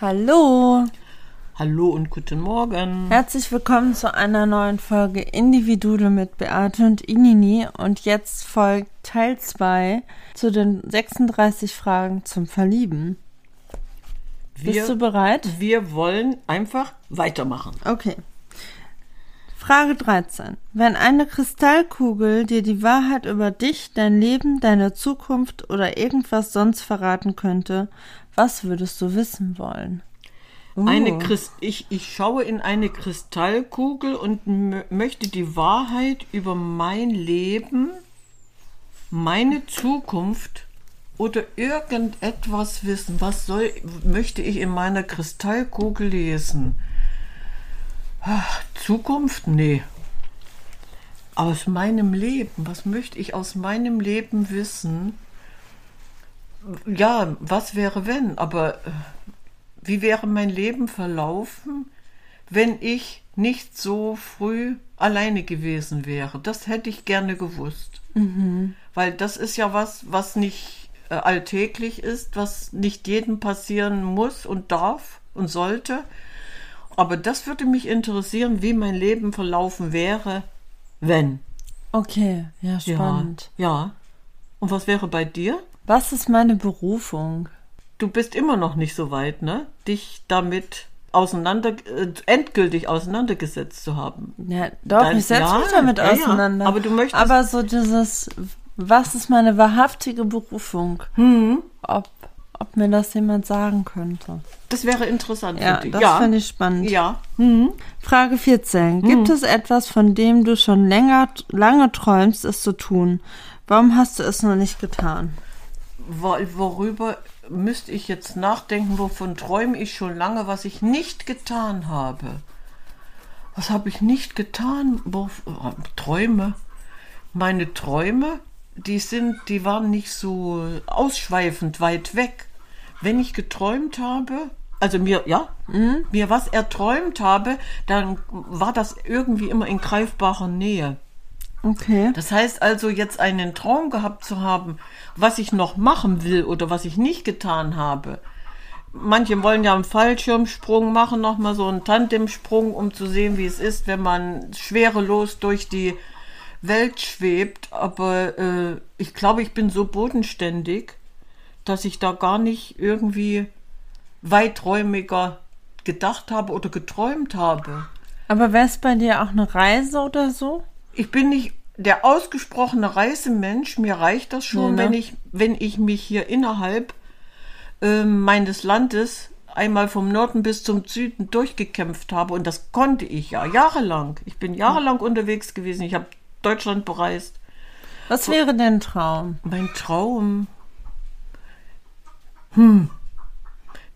Hallo, Hallo und guten Morgen. herzlich willkommen zu einer neuen Folge Individue mit Beate und Inini und jetzt folgt Teil 2 zu den 36 Fragen zum Verlieben. Wir, Bist du bereit? wir wollen einfach weitermachen. Okay. Frage 13. Wenn eine Kristallkugel dir die Wahrheit über dich, dein Leben, deine Zukunft oder irgendwas sonst verraten könnte, was würdest du wissen wollen? Uh. Eine Christ ich, ich schaue in eine Kristallkugel und mö- möchte die Wahrheit über mein Leben, meine Zukunft oder irgendetwas wissen. Was soll, möchte ich in meiner Kristallkugel lesen? Ach, Zukunft? Nee. Aus meinem Leben. Was möchte ich aus meinem Leben wissen? Ja, was wäre wenn? Aber äh, wie wäre mein Leben verlaufen, wenn ich nicht so früh alleine gewesen wäre? Das hätte ich gerne gewusst. Weil das ist ja was, was nicht äh, alltäglich ist, was nicht jedem passieren muss und darf und sollte. Aber das würde mich interessieren, wie mein Leben verlaufen wäre, wenn. Okay, ja, spannend. Ja. ja. Und was wäre bei dir? Was ist meine Berufung? Du bist immer noch nicht so weit, ne? Dich damit auseinander, äh, endgültig auseinandergesetzt zu haben. Ja, doch, Dann- ich setze ja, mich damit ja, ja. auseinander. Aber du möchtest- Aber so dieses, was ist meine wahrhaftige Berufung? Hm. Ob, ob mir das jemand sagen könnte. Das wäre interessant Ja, für dich. das ja. finde ich spannend. Ja. Hm. Frage 14. Gibt es etwas, von dem du schon länger, lange träumst, es zu tun? Warum hast du es noch nicht getan? Wo- Worüber müsste ich jetzt nachdenken? Wovon träume ich schon lange, was ich nicht getan habe? Was habe ich nicht getan? Wo, Träume. Meine Träume, die sind, die waren nicht so ausschweifend weit weg. Wenn ich geträumt habe, also mir, ja, mir was erträumt habe, dann war das irgendwie immer in greifbarer Nähe. Okay. Das heißt also, jetzt einen Traum gehabt zu haben, was ich noch machen will oder was ich nicht getan habe. Manche wollen ja einen Fallschirmsprung machen, nochmal so einen Tandemsprung, um zu sehen, wie es ist, wenn man schwerelos durch die Welt schwebt. Aber äh, ich glaube, ich bin so bodenständig, dass ich da gar nicht irgendwie weiträumiger gedacht habe oder geträumt habe. Aber wäre es bei dir auch eine Reise oder so? Ich bin nicht der ausgesprochene Reisemensch. Mir reicht das schon, Nee, ne? wenn ich, wenn ich mich hier innerhalb ähm, meines Landes einmal vom Norden bis zum Süden durchgekämpft habe. Und das konnte ich ja jahrelang. Ich bin jahrelang unterwegs gewesen. Ich habe Deutschland bereist. Was wäre dein Traum? Mein Traum. Hm.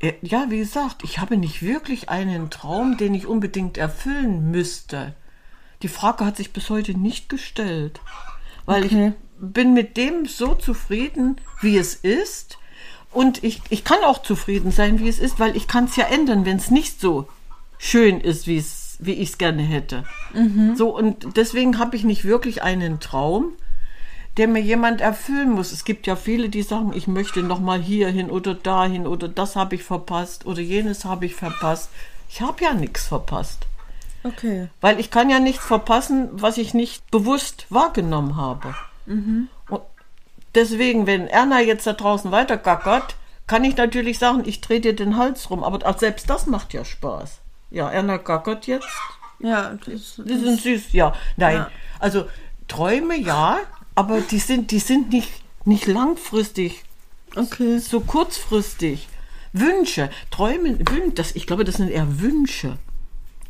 Äh, Ja, wie gesagt, ich habe nicht wirklich einen Traum, den ich unbedingt erfüllen müsste. Die Frage hat sich bis heute nicht gestellt. Weil Okay. ich bin mit dem so zufrieden, wie es ist. Und ich, ich kann auch zufrieden sein, wie es ist, weil ich kann es ja ändern, wenn es nicht so schön ist, wie es, wie ich es gerne hätte. So, und deswegen habe ich nicht wirklich einen Traum, der mir jemand erfüllen muss. Es gibt ja viele, die sagen, ich möchte noch mal hierhin oder dahin oder das habe ich verpasst oder jenes habe ich verpasst. Ich habe ja nichts verpasst, Okay. weil ich kann ja nichts verpassen, was ich nicht bewusst wahrgenommen habe. Und deswegen, wenn Erna jetzt da draußen weitergackert, kann ich natürlich sagen, ich drehe dir den Hals rum, aber auch selbst das macht ja Spaß. Ja, Erna gackert jetzt. Ja, das, Die sind süß, ja. Nein. Ja. Also Träume ja, aber die sind, die sind nicht, nicht langfristig, okay. so kurzfristig. Wünsche, Träume, Wünsche, das, ich glaube, das sind eher Wünsche.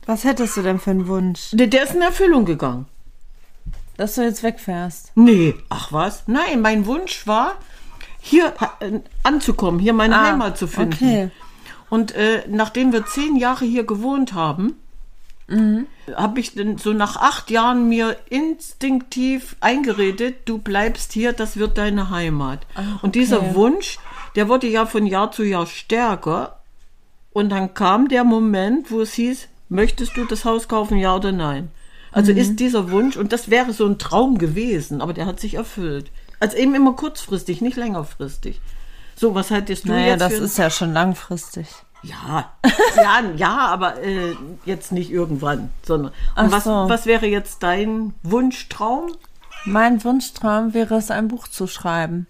Was hättest du denn für einen Wunsch? Der, der ist in Erfüllung gegangen. Dass du jetzt wegfährst. Nee, ach was? Nein, mein Wunsch war, hier äh, anzukommen, hier meine Ah, Heimat zu finden. okay. Und äh, nachdem wir zehn Jahre hier gewohnt haben, Mhm. habe ich dann so nach acht Jahren mir instinktiv eingeredet, du bleibst hier, das wird deine Heimat. Ah, Und dieser okay. Wunsch, der wurde ja von Jahr zu Jahr stärker. Und dann kam der Moment, wo es hieß, möchtest du das Haus kaufen, ja oder nein? Also Mhm. ist dieser Wunsch, und das wäre so ein Traum gewesen, aber der hat sich erfüllt. Also eben immer kurzfristig, nicht längerfristig. So, was hättest du Naja, jetzt das für... ist ja schon langfristig. Ja, ja, ja, aber äh, jetzt nicht irgendwann, sondern. Und was, so. was wäre jetzt dein Wunschtraum? Mein Wunschtraum wäre es, ein Buch zu schreiben.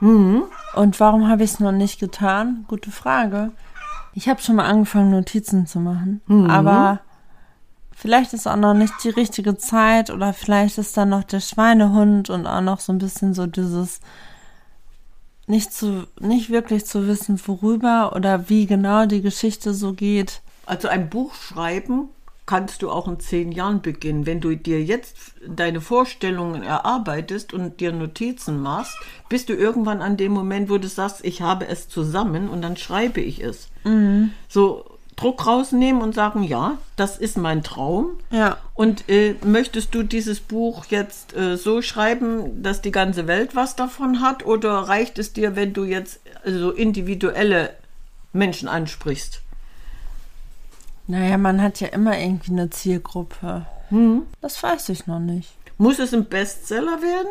Mhm. Und warum habe ich es noch nicht getan? Gute Frage. Ich habe schon mal angefangen, Notizen zu machen, Mhm. aber vielleicht ist auch noch nicht die richtige Zeit oder vielleicht ist dann noch der Schweinehund und auch noch so ein bisschen so dieses nicht zu nicht wirklich zu wissen, worüber oder wie genau die Geschichte so geht. Also ein Buch schreiben kannst du auch in zehn Jahren beginnen. Wenn du dir jetzt deine Vorstellungen erarbeitest und dir Notizen machst, bist du irgendwann an dem Moment, wo du sagst, ich habe es zusammen und dann schreibe ich es. So Druck rausnehmen und sagen, ja, das ist mein Traum. Ja. Und äh, möchtest du dieses Buch jetzt äh, so schreiben, dass die ganze Welt was davon hat? Oder reicht es dir, wenn du jetzt also individuelle Menschen ansprichst? Naja, man hat ja immer irgendwie eine Zielgruppe. Das weiß ich noch nicht. Muss es ein Bestseller werden?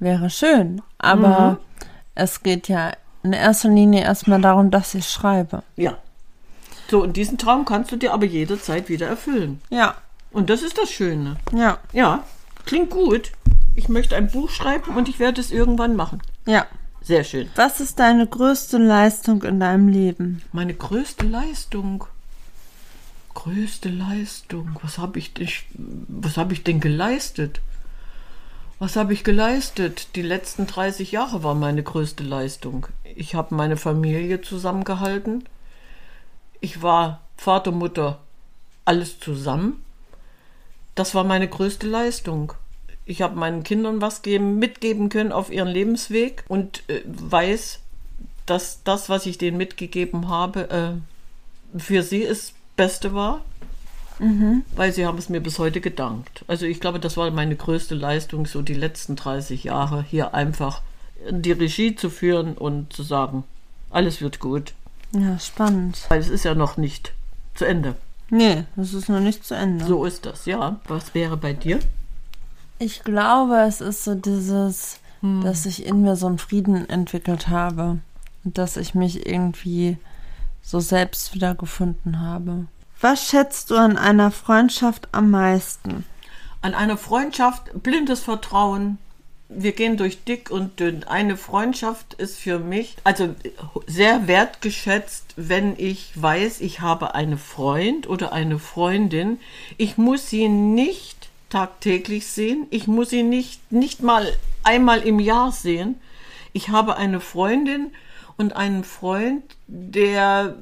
Wäre schön, aber es geht ja in erster Linie erstmal darum, dass ich schreibe. Ja. So, und diesen Traum kannst du dir aber jederzeit wieder erfüllen. Ja, Und das ist das Schöne. ja, Ja, klingt gut. Ich möchte ein Buch schreiben und ich werde es irgendwann machen. ja. Sehr schön. Was ist deine größte Leistung in deinem Leben? Meine größte Leistung. Größte Leistung. Was habe ich, denn- habe ich denn geleistet? Was habe ich geleistet? Die letzten 30 Jahre war meine größte Leistung. Ich habe meine Familie zusammengehalten. Ich war Vater, Mutter, alles zusammen. Das war meine größte Leistung. Ich habe meinen Kindern was geben, mitgeben können auf ihren Lebensweg und äh, weiß, dass das, was ich denen mitgegeben habe, äh, für sie das Beste war. Weil sie haben es mir bis heute gedankt. Also ich glaube, das war meine größte Leistung, so die letzten 30 Jahre, hier einfach die Regie zu führen und zu sagen, alles wird gut. Ja, spannend. Weil es ist ja noch nicht zu Ende. Nee, das ist noch nicht zu Ende. So ist das, ja. Was wäre bei dir? Ich glaube, es ist so dieses, dass ich in mir so einen Frieden entwickelt habe und dass ich mich irgendwie so selbst wieder gefunden habe. Was schätzt du an einer Freundschaft am meisten? An einer Freundschaft blindes Vertrauen. Wir gehen durch dick und dünn. Eine Freundschaft ist für mich also sehr wertgeschätzt, wenn ich weiß, ich habe einen Freund oder eine Freundin. Ich muss sie nicht tagtäglich sehen. Ich muss sie nicht, nicht mal einmal im Jahr sehen. Ich habe eine Freundin und einen Freund, der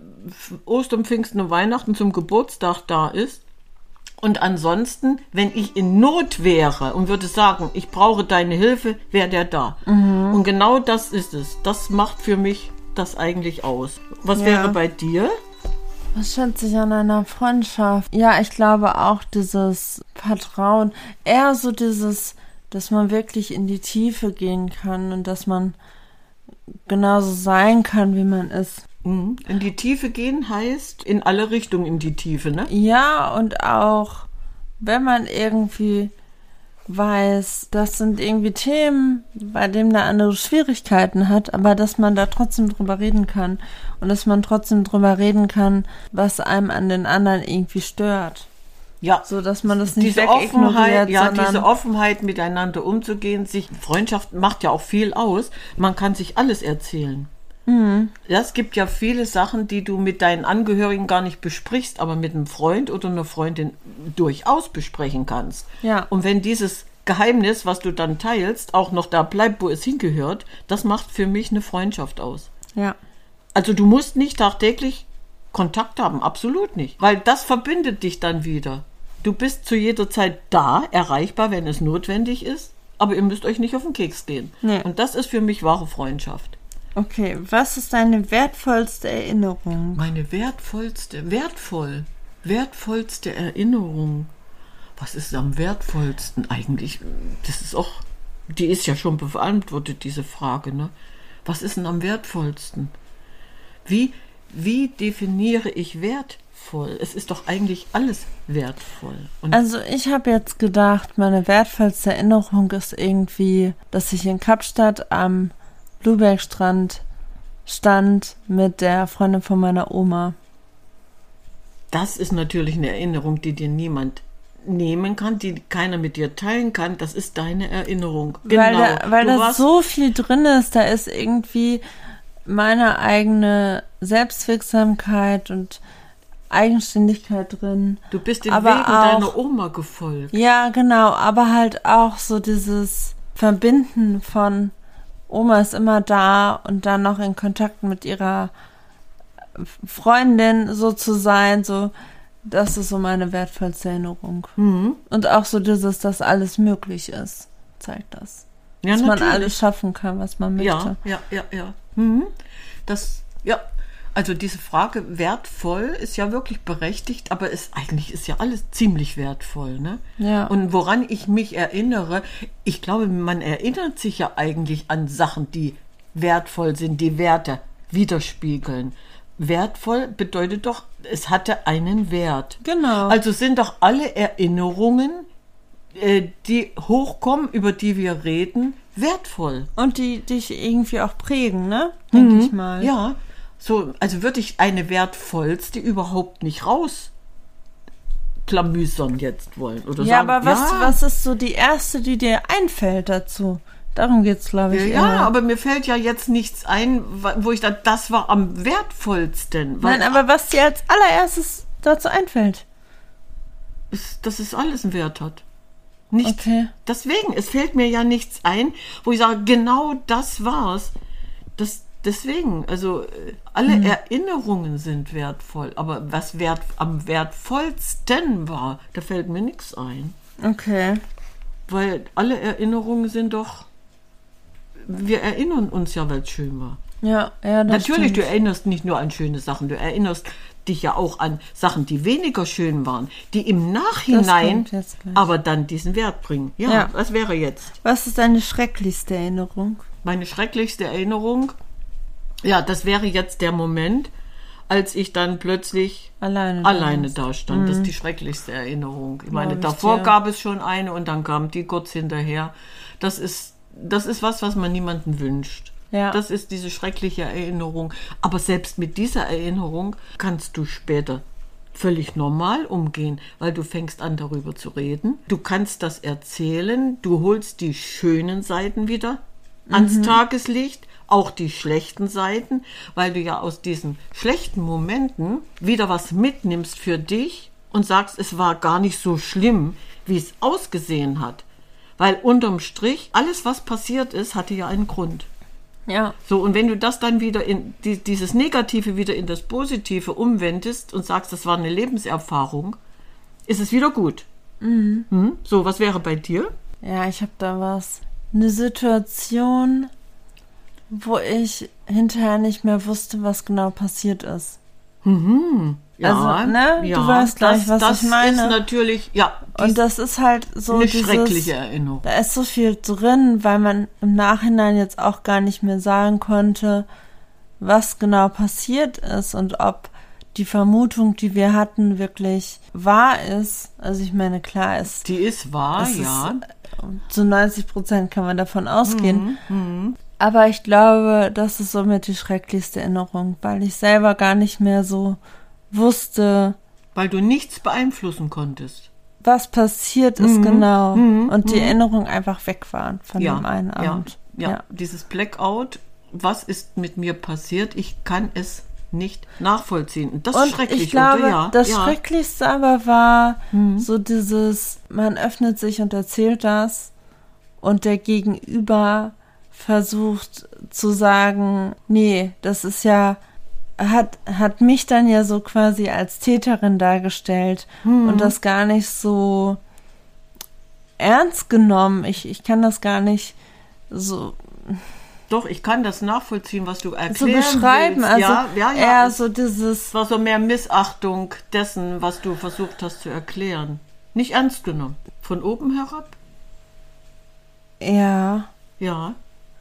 Ostern, Pfingsten und Weihnachten zum Geburtstag da ist. Und ansonsten, wenn ich in Not wäre und würde sagen, ich brauche deine Hilfe, wäre der da. Und genau das ist es. Das macht für mich das eigentlich aus. Was Ja. wäre bei dir? Was schätze ich an einer Freundschaft? Ja, ich glaube auch dieses Vertrauen. Eher so dieses, dass man wirklich in die Tiefe gehen kann und dass man genauso sein kann, wie man ist. Mhm. In die Tiefe gehen heißt in alle Richtungen in die Tiefe, ne? Ja, und auch, wenn man irgendwie weiß, das sind irgendwie Themen, bei denen der andere Schwierigkeiten hat, aber dass man da trotzdem drüber reden kann und dass man trotzdem drüber reden kann, was einem an den anderen irgendwie stört. Ja. So dass man das nicht diese Offenheit, ja, diese Offenheit miteinander umzugehen, sich Freundschaft macht ja auch viel aus. Man kann sich alles erzählen. Mhm. Ja, es gibt ja viele Sachen, die du mit deinen Angehörigen gar nicht besprichst, aber mit einem Freund oder einer Freundin durchaus besprechen kannst. Ja. Und wenn dieses Geheimnis, was du dann teilst, auch noch da bleibt, wo es hingehört, das macht für mich eine Freundschaft aus. ja. Also du musst nicht tagtäglich Kontakt haben, absolut nicht, weil das verbindet dich dann wieder. Du bist zu jeder Zeit da, erreichbar, wenn es notwendig ist, aber ihr müsst euch nicht auf den Keks gehen. Nee. Und das ist für mich wahre Freundschaft. Okay, was ist deine wertvollste Erinnerung? Meine wertvollste, wertvoll, wertvollste Erinnerung. Was ist am wertvollsten eigentlich? Das ist auch, die ist ja schon beantwortet, diese Frage, ne? Was ist denn am wertvollsten? Wie, wie definiere ich wertvoll? Es ist doch eigentlich alles wertvoll. Und Also ich habe jetzt gedacht, meine wertvollste Erinnerung ist irgendwie, dass ich in Kapstadt am Bluebergstrand stand mit der Freundin von meiner Oma. Das ist natürlich eine Erinnerung, die dir niemand nehmen kann, die keiner mit dir teilen kann. Das ist deine Erinnerung. Weil da, Genau. weil da so viel drin ist, da ist irgendwie meine eigene Selbstwirksamkeit und Eigenständigkeit drin. Du bist den aber Wegen auch- deiner Oma gefolgt. Ja, genau, aber halt auch so dieses Verbinden von Oma ist immer da und dann noch in Kontakt mit ihrer Freundin so zu sein, so das ist so meine wertvollste Erinnerung. Mhm. Und auch so dieses, dass alles möglich ist, zeigt das. Ja, dass man natürlich. alles schaffen kann, was man möchte. Ja, ja, ja, ja. Mhm. Das, ja. Also diese Frage wertvoll ist ja wirklich berechtigt, aber ist, eigentlich ist ja alles ziemlich wertvoll, ne? Ja. Und woran ich mich erinnere, ich glaube, man erinnert sich ja eigentlich an Sachen, die wertvoll sind, die Werte widerspiegeln. Wertvoll bedeutet doch, es hatte einen Wert. Genau. Also sind doch alle Erinnerungen, äh, die hochkommen, über die wir reden, wertvoll. Und die dich irgendwie auch prägen, ne? Denke ich mal. Mhm. Ja, so, also würde ich eine wertvollste überhaupt nicht raus klamüsern jetzt wollen. Oder Ja, sagen, aber was, ja, was ist so die erste, die dir einfällt dazu? Darum geht's, glaube ich. Ja, immer. aber mir fällt ja jetzt nichts ein, wo ich da, das war am wertvollsten. Weil Nein, aber was dir als allererstes dazu einfällt. es, dass es alles einen Wert hat. Nicht, Okay. Deswegen, es fällt mir ja nichts ein, wo ich sage, genau das war's. Das, deswegen, also äh, alle Erinnerungen sind wertvoll, aber was wert, am wertvollsten war, da fällt mir nichts ein. Okay. Weil alle Erinnerungen sind doch, wir erinnern uns ja, weil es schön war. Ja, ja, das Natürlich, stimmt. du erinnerst nicht nur an schöne Sachen, du erinnerst dich ja auch an Sachen, die weniger schön waren, die im Nachhinein aber dann diesen Wert bringen. Ja, Ja. was wäre jetzt? Was ist deine schrecklichste Erinnerung? Meine schrecklichste Erinnerung, ja, das wäre jetzt der Moment, als ich dann plötzlich Alleine. da alleine da stand. Das ist die schrecklichste Erinnerung. Ich meine, ich davor dir. gab es schon eine und dann kam die kurz hinterher. Das ist, das ist was, was man niemandem wünscht. Ja. Das ist diese schreckliche Erinnerung. Aber selbst mit dieser Erinnerung kannst du später völlig normal umgehen, weil du fängst an darüber zu reden. Du kannst das erzählen, du holst die schönen Seiten wieder ans Tageslicht, auch die schlechten Seiten, weil du ja aus diesen schlechten Momenten wieder was mitnimmst für dich und sagst, es war gar nicht so schlimm, wie es ausgesehen hat. Weil unterm Strich, alles, was passiert ist, hatte ja einen Grund. Ja. So, und wenn du das dann wieder in die, dieses Negative wieder in das Positive umwendest und sagst, das war eine Lebenserfahrung, ist es wieder gut. Mhm. So, was wäre bei dir? Ja, ich habe da was. Eine Situation, wo ich hinterher nicht mehr wusste, was genau passiert ist. Also, ne, du weißt gleich, was das ich meine. ist natürlich, ja, Und das ist halt so eine dieses, schreckliche Erinnerung. Da ist so viel drin, weil man im Nachhinein jetzt auch gar nicht mehr sagen konnte, was genau passiert ist und ob die Vermutung, die wir hatten, wirklich wahr ist. Also ich meine, klar ist, Die ist wahr, ja. ist zu 90 Prozent kann man davon ausgehen. Mhm, Aber ich glaube, das ist somit die schrecklichste Erinnerung, weil ich selber gar nicht mehr so wusste, Weil du nichts beeinflussen konntest. was passiert Mhm. ist genau. Und die Erinnerungen einfach weg waren von Ja, dem einen ja, Abend. ja, dieses Blackout, was ist mit mir passiert? Ich kann es nicht nachvollziehen. Und das ist Und schrecklich. ich glaube, und, ja, das ja. Mhm. Schrecklichste aber war so dieses, man öffnet sich und erzählt das und der Gegenüber versucht zu sagen, nee, das ist ja, hat, hat mich dann ja so quasi als Täterin dargestellt Mhm. und das gar nicht so ernst genommen. Ich, ich kann das gar nicht so, Doch, ich kann das nachvollziehen, was du erklären so beschreiben. willst. Also ja, ja, ja. eher so dieses, es war so mehr Missachtung dessen, was du versucht hast zu erklären. Nicht ernst genommen. Von oben herab? ja, Ja.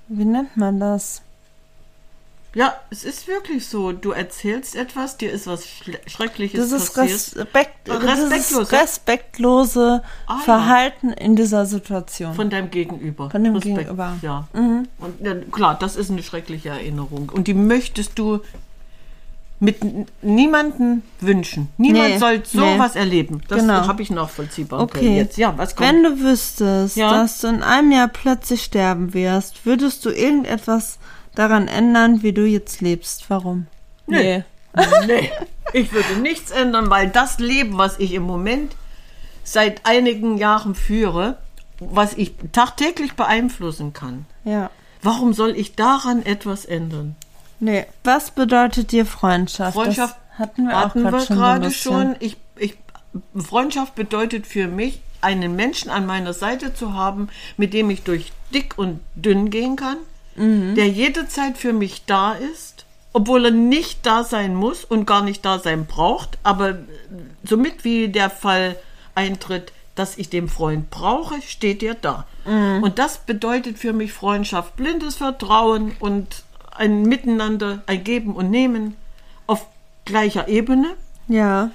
Wie nennt man das? Ja, es ist wirklich so. Du erzählst etwas, dir ist was Schreckliches Dieses passiert. Respekt, dieses Respektlose. respektlose Ah, ja. Verhalten in dieser Situation. Von deinem Gegenüber. Von dem Gegenüber. Mhm. Ja. Und ja, klar, das ist eine schreckliche Erinnerung. Und die möchtest du mit n- niemanden wünschen. Niemand Nee, soll nee. sowas erleben. Das Genau. habe ich nachvollziehbar. Okay. Jetzt, ja, was kommt? Wenn du wüsstest, Ja. dass du in einem Jahr plötzlich sterben wirst, würdest du irgendetwas daran ändern, wie du jetzt lebst? Warum? Nee. nee, ich würde nichts ändern, weil das Leben, was ich im Moment seit einigen Jahren führe, was ich tagtäglich beeinflussen kann, Ja. warum soll ich daran etwas ändern? Nee. Was bedeutet dir Freundschaft? Freundschaft das hatten wir hatten auch wir gerade schon. schon. Ich, ich, Freundschaft bedeutet für mich, einen Menschen an meiner Seite zu haben, mit dem ich durch dick und dünn gehen kann, Mhm. der jederzeit für mich da ist, obwohl er nicht da sein muss und gar nicht da sein braucht, aber somit wie der Fall eintritt, dass ich den Freund brauche, steht er da. Mhm. Und das bedeutet für mich Freundschaft, blindes Vertrauen und ein Miteinander, ein Geben und Nehmen auf gleicher Ebene. Ja.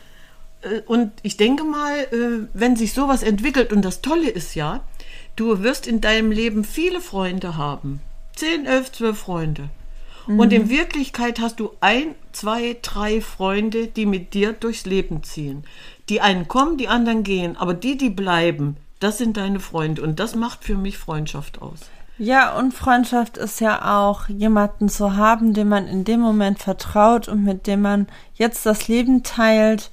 Äh, Und ich denke mal, äh, wenn sich sowas entwickelt, und das Tolle ist ja, du wirst in deinem Leben viele Freunde haben. Zehn, elf, zwölf Freunde. Und in Wirklichkeit hast du ein, zwei, drei Freunde, die mit dir durchs Leben ziehen. Die einen kommen, die anderen gehen, aber die, die bleiben, das sind deine Freunde. Und das macht für mich Freundschaft aus. Ja, und Freundschaft ist ja auch jemanden zu haben, dem man in dem Moment vertraut und mit dem man jetzt das Leben teilt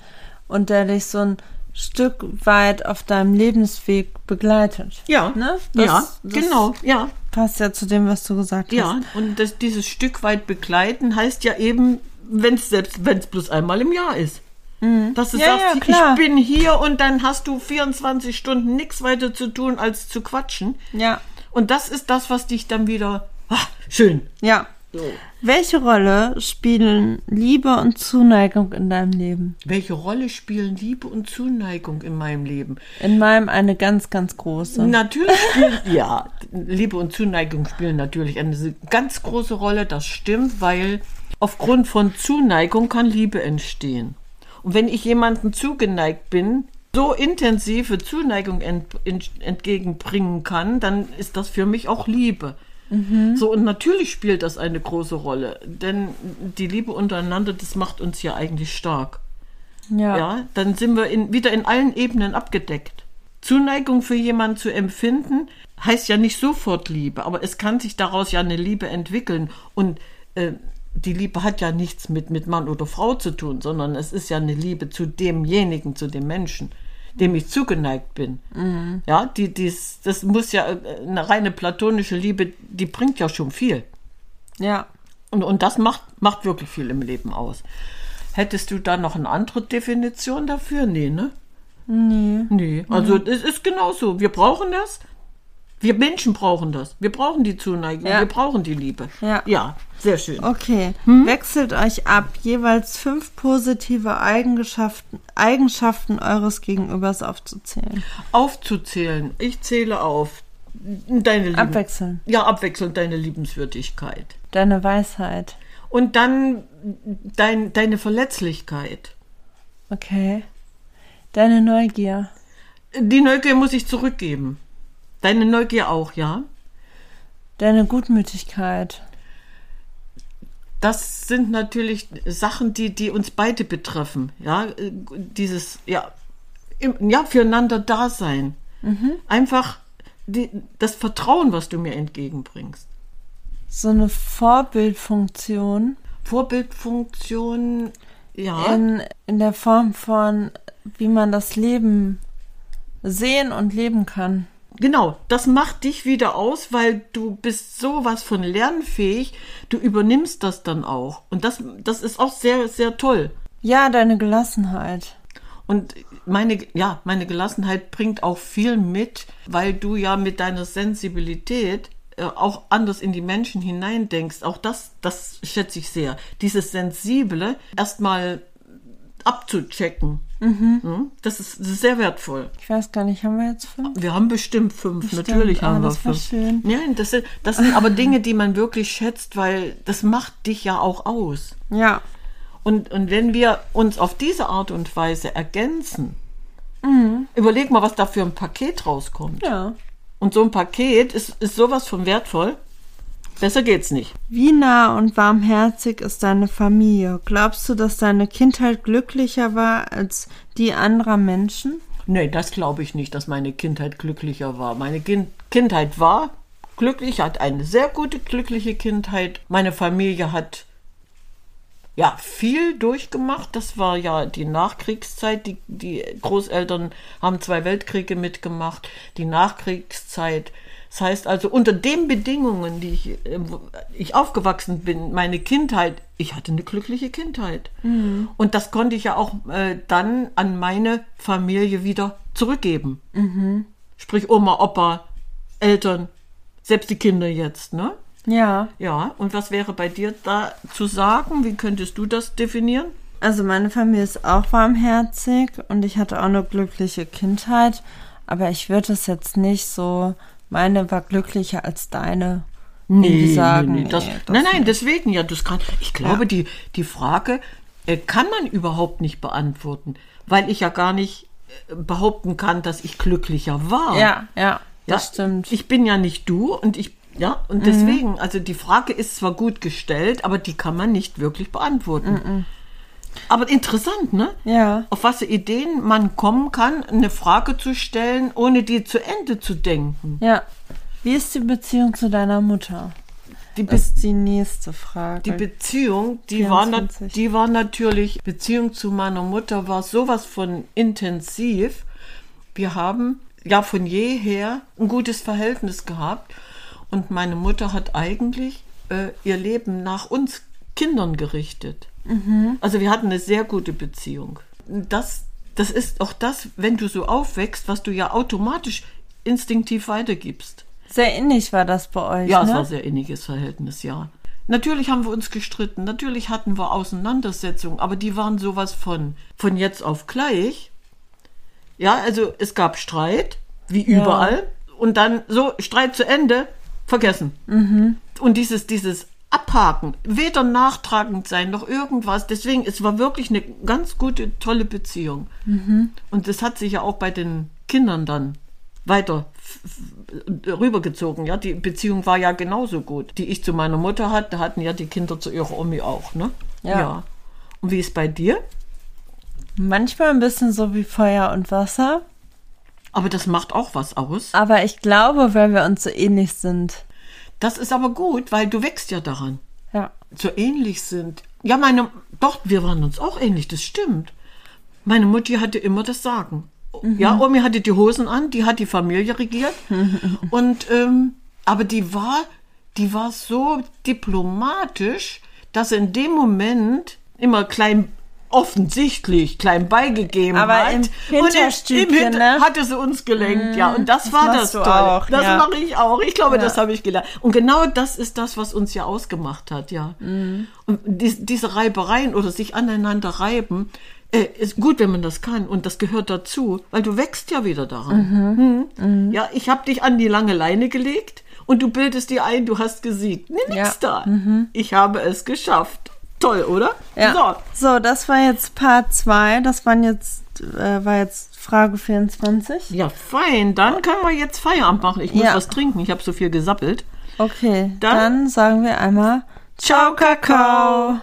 und der dich so ein Stück weit auf deinem Lebensweg begleitet. Ja, Ne? Das- ja, das genau, ja. Passt ja zu dem, was du gesagt Ja, hast. und das, dieses Stück weit begleiten heißt ja eben, wenn es selbst, wenn es bloß einmal im Jahr ist. Dass du Mhm. Ja, sagst, ja, klar. ich bin hier und dann hast du 24 Stunden nichts weiter zu tun, als zu quatschen. Ja. Und das ist das, was dich dann wieder, ah, schön. Ja. Welche Rolle spielen Liebe und Zuneigung in deinem Leben? Welche Rolle spielen Liebe und Zuneigung in meinem Leben? In meinem eine ganz, ganz große. Natürlich spielen, ja, Liebe und Zuneigung spielen natürlich eine ganz große Rolle, das stimmt, weil aufgrund von Zuneigung kann Liebe entstehen. Und wenn ich jemandem zugeneigt bin, so intensive Zuneigung ent, ent, entgegenbringen kann, dann ist das für mich auch Liebe. So, und natürlich spielt das eine große Rolle, denn die Liebe untereinander, das macht uns ja eigentlich stark. Ja. Ja, dann sind wir in, wieder in allen Ebenen abgedeckt. Zuneigung für jemanden zu empfinden, heißt ja nicht sofort Liebe, aber es kann sich daraus ja eine Liebe entwickeln. Und äh, die Liebe hat ja nichts mit, mit Mann oder Frau zu tun, sondern es ist ja eine Liebe zu demjenigen, zu dem Menschen, dem ich zugeneigt bin. Ja, die, dies, das muss ja äh, eine reine platonische Liebe, die bringt ja schon viel. Ja. Und, und das macht, macht wirklich viel im Leben aus. Hättest du da noch eine andere Definition dafür? Nee, ne? Nee. Nee. Also es ist genauso. Wir brauchen das. Wir Menschen brauchen das. Wir brauchen die Zuneigung. Ja. Wir brauchen die Liebe. Ja. Ja, sehr schön. Okay. Hm? Wechselt euch ab, jeweils fünf positive Eigenschaften, Eigenschaften eures Gegenübers aufzuzählen. Aufzuzählen. Ich zähle auf. Deine Lieben. Abwechseln. Ja, abwechselnd deine Liebenswürdigkeit. Deine Weisheit. Und dann dein, deine Verletzlichkeit. Okay. Deine Neugier. Die Neugier muss ich zurückgeben. Deine Neugier auch, ja? Deine Gutmütigkeit. das sind natürlich Sachen, die, die uns beide betreffen. Ja, dieses, ja, im, ja, füreinander da sein. Einfach die, das Vertrauen, was du mir entgegenbringst. So eine Vorbildfunktion Vorbildfunktion, ja. in, in der Form von, wie man das Leben sehen und leben kann. Genau, das macht dich wieder aus, weil du bist sowas von lernfähig, du übernimmst das dann auch. Und das, das ist auch sehr, sehr toll. Ja, deine Gelassenheit. Und meine, ja, meine Gelassenheit bringt auch viel mit, weil du ja mit deiner Sensibilität äh, auch anders in die Menschen hineindenkst. Auch das, das schätze ich sehr. Dieses Sensible erstmal abzuchecken. Mhm. Das, ist, das ist sehr wertvoll. Ich weiß gar nicht, haben wir jetzt fünf? Wir haben bestimmt fünf, Bestimmt. natürlich Ah, haben wir fünf. schön. Nein, das sind, das sind aber Dinge, die man wirklich schätzt, weil das macht dich ja auch aus. Ja. Und, und wenn wir uns auf diese Art und Weise ergänzen, überleg mal, was da für ein Paket rauskommt. Ja. Und so ein Paket ist, ist sowas von wertvoll. Besser geht's nicht. Wie nah und warmherzig ist deine Familie? Glaubst du, dass deine Kindheit glücklicher war als die anderer Menschen? Nee, das glaube ich nicht, dass meine Kindheit glücklicher war. Meine kind Kindheit war glücklich, hat eine sehr gute, glückliche Kindheit. Meine Familie hat ja viel durchgemacht. Das war ja die Nachkriegszeit. Die, die Großeltern haben zwei Weltkriege mitgemacht. Die Nachkriegszeit. Das heißt also, unter den Bedingungen, die ich, äh, ich aufgewachsen bin, meine Kindheit, ich hatte eine glückliche Kindheit. Und das konnte ich ja auch äh, dann an meine Familie wieder zurückgeben. Sprich Oma, Opa, Eltern, selbst die Kinder jetzt, ne? Ja. Ja, und was wäre bei dir da zu sagen? Wie könntest du das definieren? Also meine Familie ist auch warmherzig und ich hatte auch eine glückliche Kindheit, aber ich würde es jetzt nicht so, meine war glücklicher als deine. irgendwie sagen. das, Nee, das nein, nein, deswegen ja. Das kann, ich glaube, Ja. die, die Frage äh, kann man überhaupt nicht beantworten, weil ich ja gar nicht äh, behaupten kann, dass ich glücklicher war. Ja, ja, das Ja, stimmt. Ich bin ja nicht du und ich, ja, und deswegen, also die Frage ist zwar gut gestellt, aber die kann man nicht wirklich beantworten. Aber interessant, ne? ja. Auf was für Ideen man kommen kann, eine Frage zu stellen, ohne die zu Ende zu denken. Ja. Wie ist die Beziehung zu deiner Mutter? Die, Be Das ist die nächste Frage. die Beziehung, die war, nat 24. die war natürlich, Beziehung zu meiner Mutter war sowas von intensiv. Wir haben ja von jeher ein gutes Verhältnis gehabt und meine Mutter hat eigentlich äh, ihr Leben nach uns Kindern gerichtet. Also wir hatten eine sehr gute Beziehung. Das, das ist auch das, wenn du so aufwächst, was du ja automatisch instinktiv weitergibst. Sehr innig war das bei euch, Ja, ne? es war ein sehr inniges Verhältnis, ja. Natürlich haben wir uns gestritten, natürlich hatten wir Auseinandersetzungen, aber die waren sowas von, von jetzt auf gleich. Ja, also es gab Streit, wie überall, und dann so, Streit zu Ende, vergessen. Und dieses, dieses Abhaken, weder nachtragend sein noch irgendwas. Deswegen, es war wirklich eine ganz gute, tolle Beziehung. Und das hat sich ja auch bei den Kindern dann weiter rübergezogen. Ja, die Beziehung war ja genauso gut, die ich zu meiner Mutter hatte. Hatten ja die Kinder zu ihrer Omi auch, ne? Ja. Und wie ist bei dir? Manchmal ein bisschen so wie Feuer und Wasser. Aber das macht auch was aus. Aber ich glaube, weil wir uns so ähnlich sind. Das ist aber gut, weil du wächst ja daran. Ja. So ähnlich sind. Ja, meine, doch, wir waren uns auch ähnlich, das stimmt. Meine Mutti hatte immer das Sagen. Ja, Omi hatte die Hosen an, die hat die Familie regiert. Und, ähm, aber die war, die war so diplomatisch, dass in dem Moment immer klein, offensichtlich klein beigegeben Aber hat. im Und im- Hinterstübchen, im Hinter- ne? hatte sie uns gelenkt, ja. Und das, das war das du Tolle. auch, das ja. mache ich auch. Ich glaube, Ja. das habe ich gelernt. Und genau das ist das, was uns ja ausgemacht hat, ja. Mhm. Und dies, diese Reibereien oder sich aneinander reiben, äh, ist gut, wenn man das kann. Und das gehört dazu, weil du wächst ja wieder daran. Mhm. Ja, ich habe dich an die lange Leine gelegt und du bildest dir ein, du hast gesiegt. Nee, nix Ja. da. Ich habe es geschafft. Toll, oder? Ja. So, das war jetzt Part 2. Das waren jetzt, äh, war jetzt Frage 24. So. Ja, fein. Dann können wir jetzt Feierabend machen. Ich muss Ja. was trinken. Ich habe so viel gesappelt. Okay, Dann- dann sagen wir einmal Ciao, Kakao.